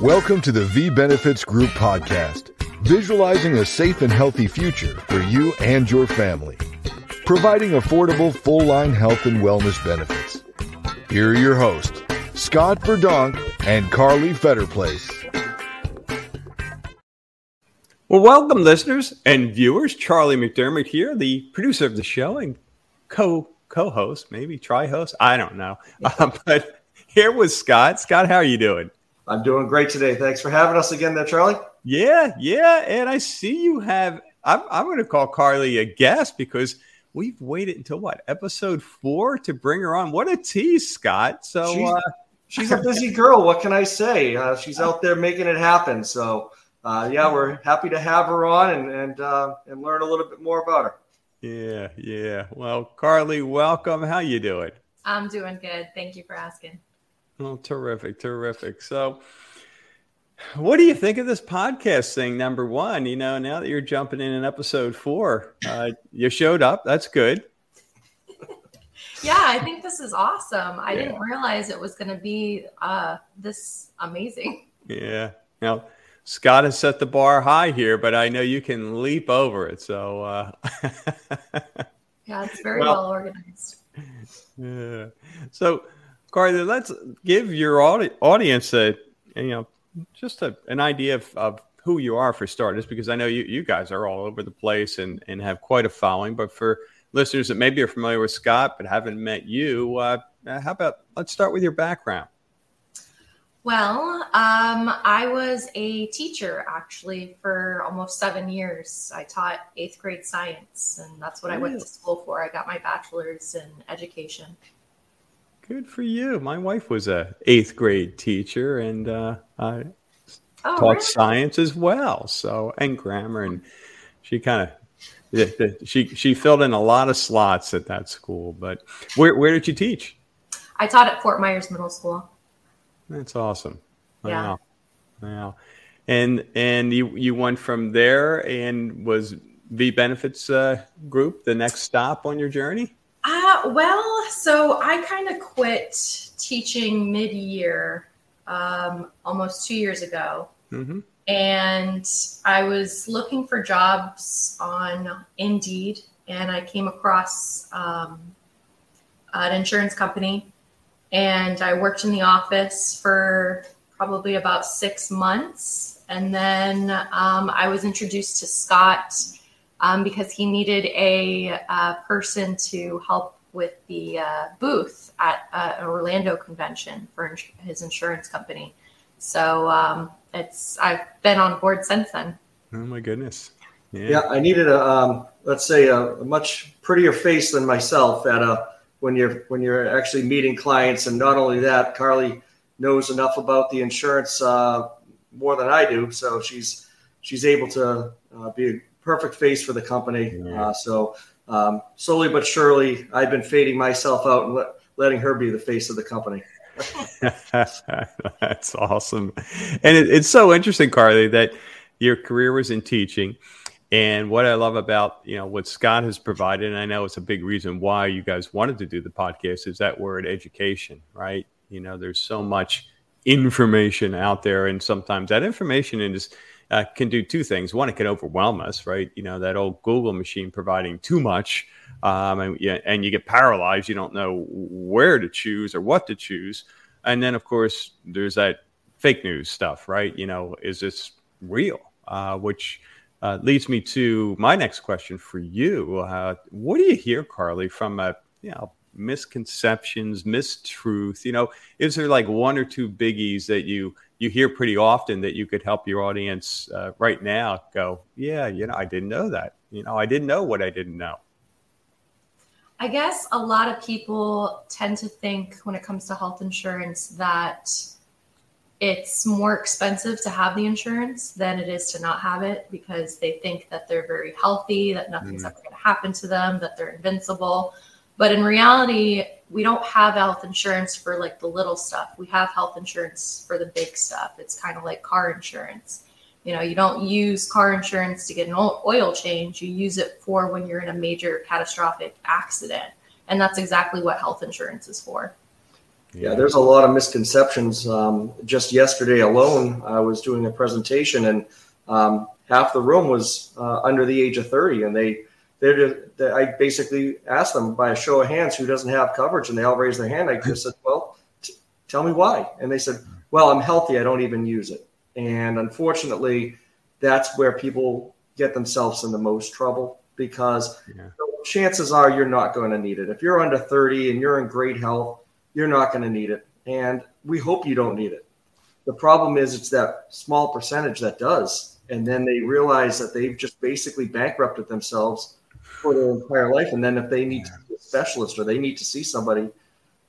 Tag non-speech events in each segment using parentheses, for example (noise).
Welcome to the V Benefits Group podcast, visualizing a safe and healthy future for you and your family, providing affordable full line health and wellness benefits. Here are your hosts, Scott Verdonk and Carly Phetterplace. Well, welcome, listeners and viewers. Charlie McDermott here, the producer of the show and co co host, maybe tri host. I don't know. Uh, (laughs) but here with Scott. Scott, how are you doing? I'm doing great today. Thanks for having us again there, Charlie. Yeah, yeah. And I see you have, I'm, I'm going to call Carly a guest because we've waited until what, episode four to bring her on. What a tease, Scott. So, she's, uh, she's a busy girl. What can I say? Uh, she's out there making it happen. So, uh, yeah, we're happy to have her on and and uh, and learn a little bit more about her. Yeah, yeah. Well, Carly, welcome. How you doing? I'm doing good. Thank you for asking. Oh, terrific, terrific. So, what do you think of this podcast thing? Number one, you know, now that you're jumping in in episode four, uh, you showed up. That's good. yeah, I think this is awesome. I yeah. didn't realize it was going to be uh, this amazing. Yeah. Now, Scott has set the bar high here, but I know you can leap over it. So, uh... (laughs) yeah, it's very well, well organized. Yeah. So, Carly, let's give your audi- audience a you know just a, an idea of, of who you are for starters, because I know you, you guys are all over the place and, and have quite a following. But for listeners that maybe are familiar with Scott but haven't met you, uh, how about let's start with your background? Well, um, I was a teacher actually for almost seven years. I taught eighth grade science, and that's what I went to school for. I got my bachelor's in education. Good for you. My wife was a eighth grade teacher, and uh, I oh, taught really? science as well. So and grammar, and she kind of she she filled in a lot of slots at that school. But where where did you teach? I taught at Fort Myers Middle School. That's awesome. Yeah. Wow. Wow. And and you you went from there and was V Benefits uh, Group the next stop on your journey? Uh, well, so I kind of quit teaching mid year um, almost two years ago. Mm-hmm. And I was looking for jobs on Indeed, and I came across um, an insurance company. And I worked in the office for probably about six months. And then um, I was introduced to Scott um, because he needed a, a, person to help with the uh, booth at uh, an Orlando convention for ins- his insurance company. So um, it's I've been on board since then. Oh my goodness! Yeah, yeah I needed a um, let's say a, a, much prettier face than myself at a when you're when you're actually meeting clients, and not only that, Carly knows enough about the insurance uh, more than I do, so she's she's able to uh, be perfect face for the company. Yeah. Uh, so um, slowly but surely, I've been fading myself out and let, letting her be the face of the company. (laughs) That's awesome, and it, it's so interesting, Carly, that your career was in teaching. And what I love about you know what Scott has provided, and I know it's a big reason why you guys wanted to do the podcast, is that word education, right? You know, there's so much information out there, and sometimes that information is uh, can do two things. One, it can overwhelm us, right? You know, that old Google machine providing too much, um, and, yeah, and you get paralyzed. You don't know where to choose or what to choose. And then, of course, there's that fake news stuff, right? You know, is this real? Uh, which uh, leads me to my next question for you. Uh, what do you hear, Carly, from a you know misconceptions, mistruth? You know, is there like one or two biggies that you you hear pretty often that you could help your audience uh, right now go, yeah, you know, I didn't know that. You know, I didn't know what I didn't know. I guess a lot of people tend to think when it comes to health insurance that it's more expensive to have the insurance than it is to not have it because they think that they're very healthy, that nothing's mm. ever going to happen to them, that they're invincible. But in reality, we don't have health insurance for like the little stuff. We have health insurance for the big stuff. It's kind of like car insurance. You know, you don't use car insurance to get an oil change. You use it for when you're in a major catastrophic accident. And that's exactly what health insurance is for. Yeah, there's a lot of misconceptions. Um, just yesterday alone, I was doing a presentation, and um, half the room was uh, under the age of 30, and they they I basically asked them by a show of hands who doesn't have coverage, and they all raised their hand. I just said, "Well, t- tell me why," and they said, "Well, I'm healthy. I don't even use it." And unfortunately, that's where people get themselves in the most trouble because yeah. chances are you're not going to need it. If you're under 30 and you're in great health, you're not going to need it. And we hope you don't need it. The problem is it's that small percentage that does. And then they realize that they've just basically bankrupted themselves for their entire life. And then if they need to see a specialist or they need to see somebody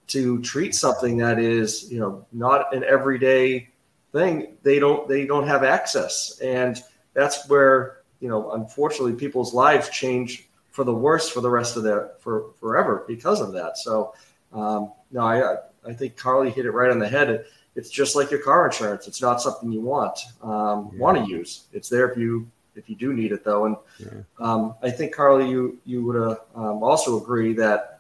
to treat something that is, you know, not an everyday thing, they don't they don't have access. And that's where, you know, unfortunately people's lives change for the worse for the rest of their for forever because of that. So um, no, I I think Carly hit it right on the head. it's just like your car insurance. It's not something you want um, yeah. want to use. It's there if you if you do need it though. And yeah. um, I think Carly, you you would uh, um, also agree that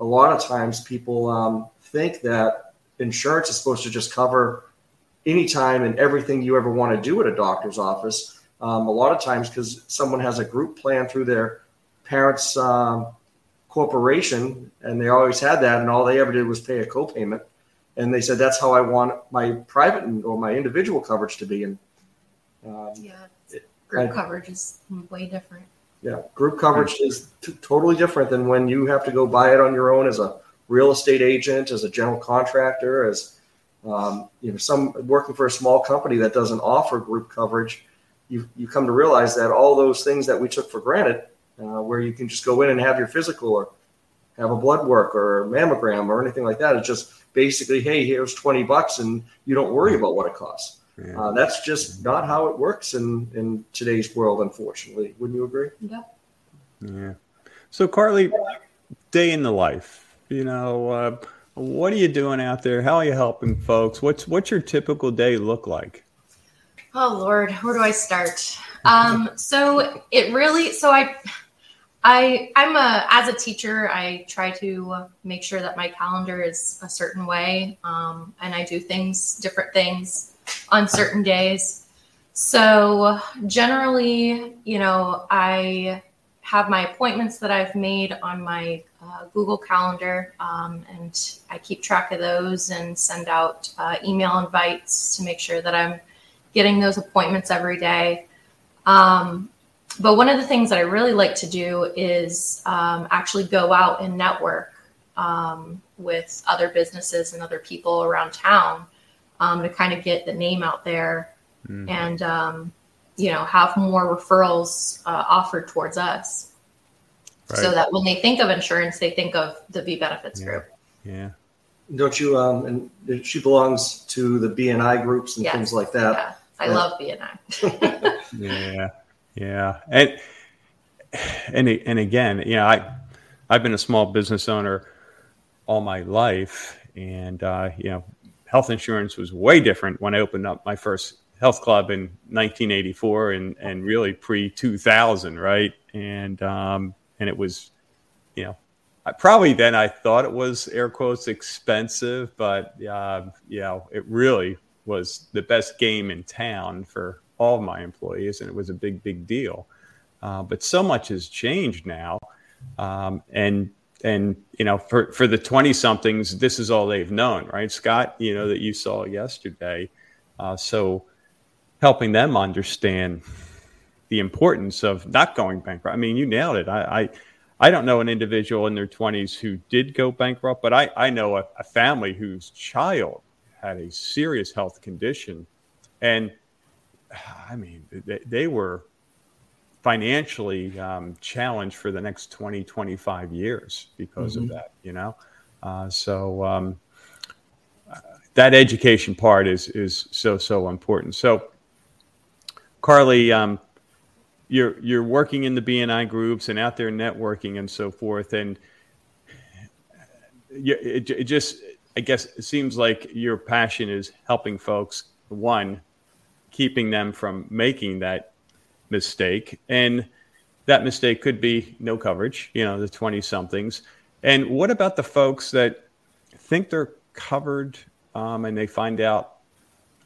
a lot of times people um, think that insurance is supposed to just cover anytime and everything you ever want to do at a doctor's office. Um, a lot of times, because someone has a group plan through their parents' um, corporation, and they always had that, and all they ever did was pay a copayment. And they said that's how I want my private or my individual coverage to be. And um, yeah, group I, coverage is way different. Yeah, group coverage is t- totally different than when you have to go buy it on your own as a real estate agent, as a general contractor, as um, you know, some working for a small company that doesn't offer group coverage. You you come to realize that all those things that we took for granted, uh, where you can just go in and have your physical or have a blood work or a mammogram or anything like that, it's just basically, hey, here's twenty bucks, and you don't worry about what it costs. Yeah. Uh, that's just not how it works in, in today's world, unfortunately. Wouldn't you agree? Yeah. Yeah. So, Carly, day in the life, you know, uh, what are you doing out there? How are you helping folks? What's what's your typical day look like? Oh Lord, where do I start? Um, so it really, so I, I, I'm a as a teacher, I try to make sure that my calendar is a certain way, um, and I do things, different things on certain days. So generally, you know, I have my appointments that I've made on my uh, Google Calendar, um, and I keep track of those and send out uh, email invites to make sure that I'm getting those appointments every day. Um, but one of the things that I really like to do is um, actually go out and network um, with other businesses and other people around town um, to kind of get the name out there mm-hmm. and um, you know have more referrals uh, offered towards us right. so that when they think of insurance they think of the v benefits yeah. group yeah don't you um and she belongs to the bni groups and yes. things like that yeah. i yeah. love bni (laughs) yeah yeah and and and again you know i i've been a small business owner all my life and uh, you know health insurance was way different when I opened up my first health club in 1984 and and really pre 2000, right? And um, and it was, you know, I, probably then I thought it was air quotes expensive, but uh, you know, it really was the best game in town for all of my employees, and it was a big big deal. Uh, but so much has changed now, um, and and you know for for the 20 somethings this is all they've known right? Scott you know that you saw yesterday. Uh, so helping them understand the importance of not going bankrupt. I mean you nailed it. I i, I don't know an individual in their 20s who did go bankrupt but i i know a, a family whose child had a serious health condition. And i mean they, they were financially um, challenged for the next 20, 25 years because mm-hmm. of that, you know? Uh, so um, uh, that education part is, is so, so important. So, Carly, um, you're, you're working in the BNI groups and out there networking and so forth. And you, it, it just, I guess it seems like your passion is helping folks, one, keeping them from making that mistake. And that mistake could be no coverage, you know, the 20 somethings. And what about the folks that think they're covered um, and they find out,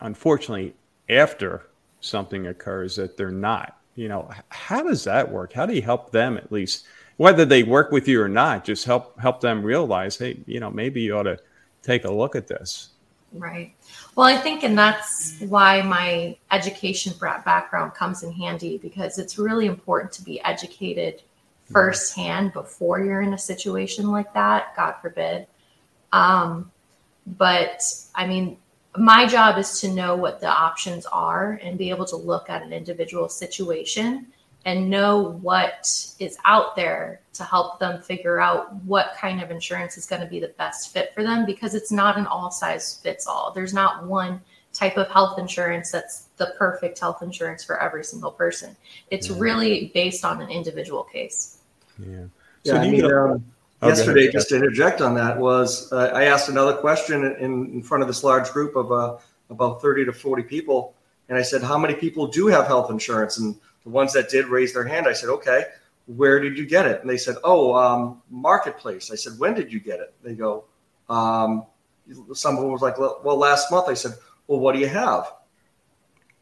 unfortunately, after something occurs that they're not. You know, how does that work? How do you help them at least, whether they work with you or not? Just help help them realize, hey, you know, maybe you ought to take a look at this. Right. Well, I think, and that's why my education background comes in handy because it's really important to be educated firsthand before you're in a situation like that. God forbid. Um, but I mean, my job is to know what the options are and be able to look at an individual situation and know what is out there to help them figure out what kind of insurance is going to be the best fit for them because it's not an all size fits all. There's not one type of health insurance that's the perfect health insurance for every single person. It's yeah. really based on an individual case. Yeah. So yeah, I mean, um, oh, yesterday, just to interject on that, was uh, I asked another question in, in front of this large group of uh, about 30 to 40 people. And I said, How many people do have health insurance? And the ones that did raise their hand, I said, okay, where did you get it? And they said, oh, um, marketplace. I said, when did you get it? They go, um, someone was like, well, last month. I said, well, what do you have?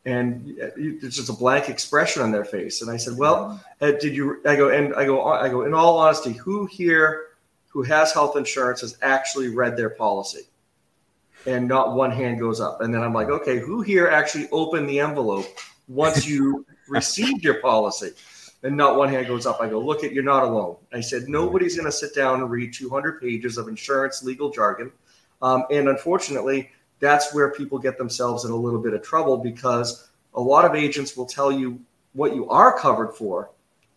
And it's just a blank expression on their face. And I said, well, uh, did you? I go, and I go, I go. In all honesty, who here who has health insurance has actually read their policy? And not one hand goes up. And then I'm like, okay, who here actually opened the envelope once you received your policy. And not one hand goes up. I go, look at you're not alone. I said, nobody's going to sit down and read 200 pages of insurance legal jargon. Um, and unfortunately, that's where people get themselves in a little bit of trouble because a lot of agents will tell you what you are covered for,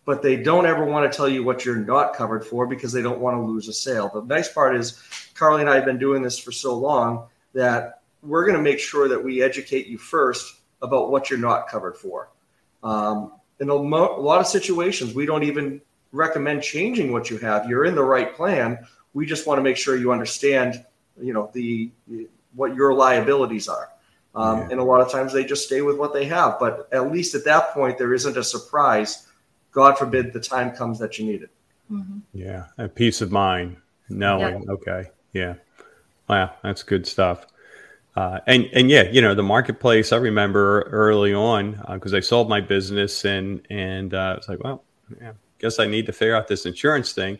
but they don't ever want to tell you what you're not covered for because they don't want to lose a sale. The nice part is, Carly and I have been doing this for so long that we're going to make sure that we educate you first about what you're not covered for. Um, in a, mo- a lot of situations, we don't even recommend changing what you have. You're in the right plan. We just want to make sure you understand, you know, the, the what your liabilities are. Um, yeah. And a lot of times they just stay with what they have. But at least at that point, there isn't a surprise. God forbid the time comes that you need it. Mm-hmm. Yeah, a peace of mind knowing. Yeah. Okay, yeah, wow, that's good stuff. Uh, and and yeah, you know the marketplace. I remember early on because uh, I sold my business and and uh, it's like, well, yeah, guess I need to figure out this insurance thing.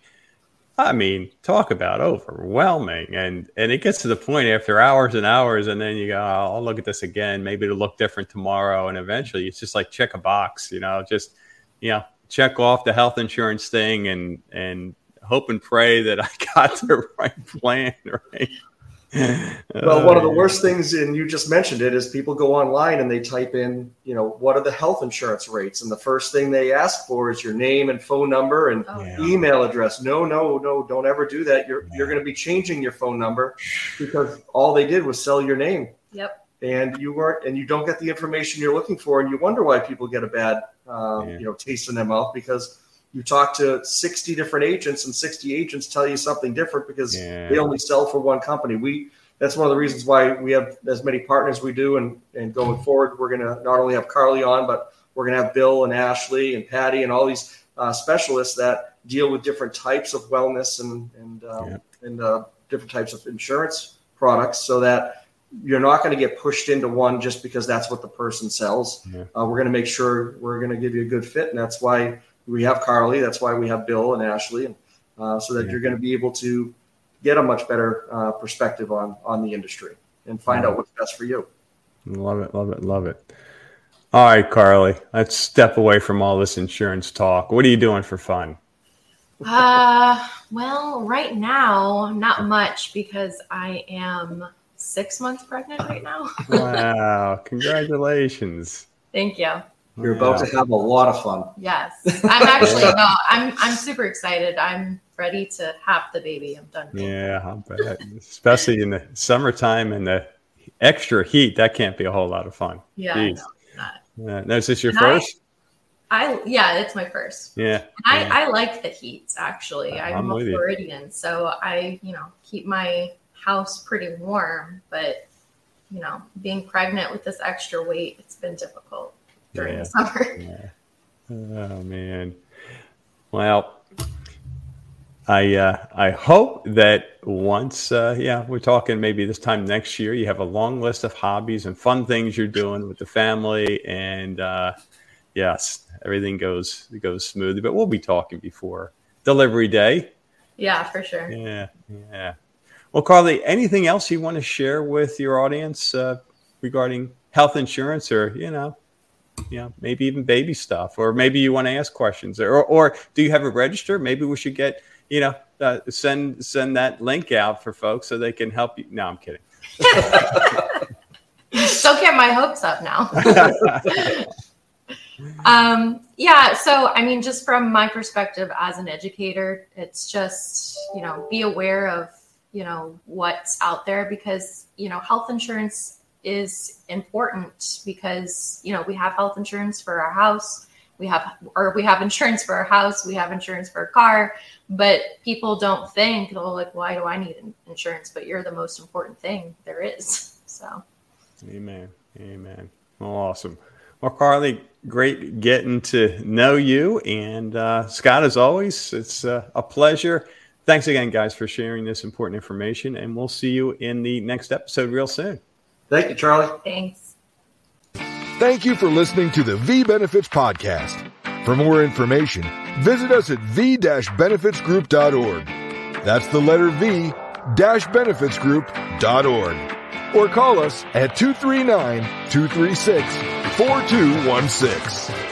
I mean, talk about overwhelming, and and it gets to the point after hours and hours, and then you go, oh, I'll look at this again. Maybe it'll look different tomorrow, and eventually it's just like check a box, you know, just you know, check off the health insurance thing, and and hope and pray that I (laughs) got the right plan, (laughs) right? (laughs) well, one of the worst things, and you just mentioned it, is people go online and they type in, you know, what are the health insurance rates? And the first thing they ask for is your name and phone number and oh, yeah. email address. No, no, no, don't ever do that. You're yeah. you're going to be changing your phone number (sighs) because all they did was sell your name. Yep. And you weren't, and you don't get the information you're looking for, and you wonder why people get a bad, um, yeah. you know, taste in their mouth because you talk to 60 different agents and 60 agents tell you something different because yeah. they only sell for one company we that's one of the reasons why we have as many partners we do and and going forward we're going to not only have carly on but we're going to have bill and ashley and patty and all these uh, specialists that deal with different types of wellness and and um, yeah. and uh, different types of insurance products so that you're not going to get pushed into one just because that's what the person sells. Yeah. Uh, we're going to make sure we're going to give you a good fit, and that's why we have Carly. That's why we have Bill and Ashley, and uh, so that yeah. you're going to be able to get a much better uh, perspective on on the industry and find out what's best for you. Love it, love it, love it. All right, Carly, let's step away from all this insurance talk. What are you doing for fun? Uh, well, right now, not much because I am six months pregnant right now. (laughs) wow, congratulations. Thank you. You're about to have a lot of fun. Yes, (laughs) I'm actually no, I'm I'm super excited. I'm ready to have the baby. I'm done. Yeah, I bet. Especially in the summertime and the extra heat, that can't be a whole lot of fun. Yeah, Jeez. No, is this your and first? I, I, yeah, it's my first. Yeah, I yeah. I like the heat actually. I'm, I'm a Floridian, you. so I you know keep my house pretty warm, but you know being pregnant with this extra weight, it's been difficult during yeah. the summer. (laughs) Yeah. Oh man. Well, I uh, I hope that once, uh, yeah, we're talking maybe this time next year, you have a long list of hobbies and fun things you're doing with the family, and uh, yes, everything goes goes smoothly. But we'll be talking before delivery day. Yeah, for sure. Yeah, yeah. Well, Carly, anything else you want to share with your audience uh, regarding health insurance, or you know, you know, maybe even baby stuff, or maybe you want to ask questions, or or do you have a register? Maybe we should get you know uh, send send that link out for folks so they can help you. No, I'm kidding. (laughs) Don't get my hopes up now. (laughs) um, yeah, so I mean, just from my perspective as an educator, it's just you know be aware of you know what's out there because you know health insurance is important because you know we have health insurance for our house. We have or we have insurance for our house. We have insurance for a car. But people don't think oh like why do i need insurance? But you're the most important thing there is. (laughs) So. Amen. Amen. Well, awesome. Well carly great getting to know you. And uh, scott as always it's uh, a pleasure. Thanks again guys for sharing this important information. And we'll see you in the next episode real soon thank you charlie thanks Thank you for listening to the V Benefits Podcast. For more information, visit us at v-benefitsgroup.org. That's the letter V dash benefitsgroup.org. Or call us at 239 236 4216.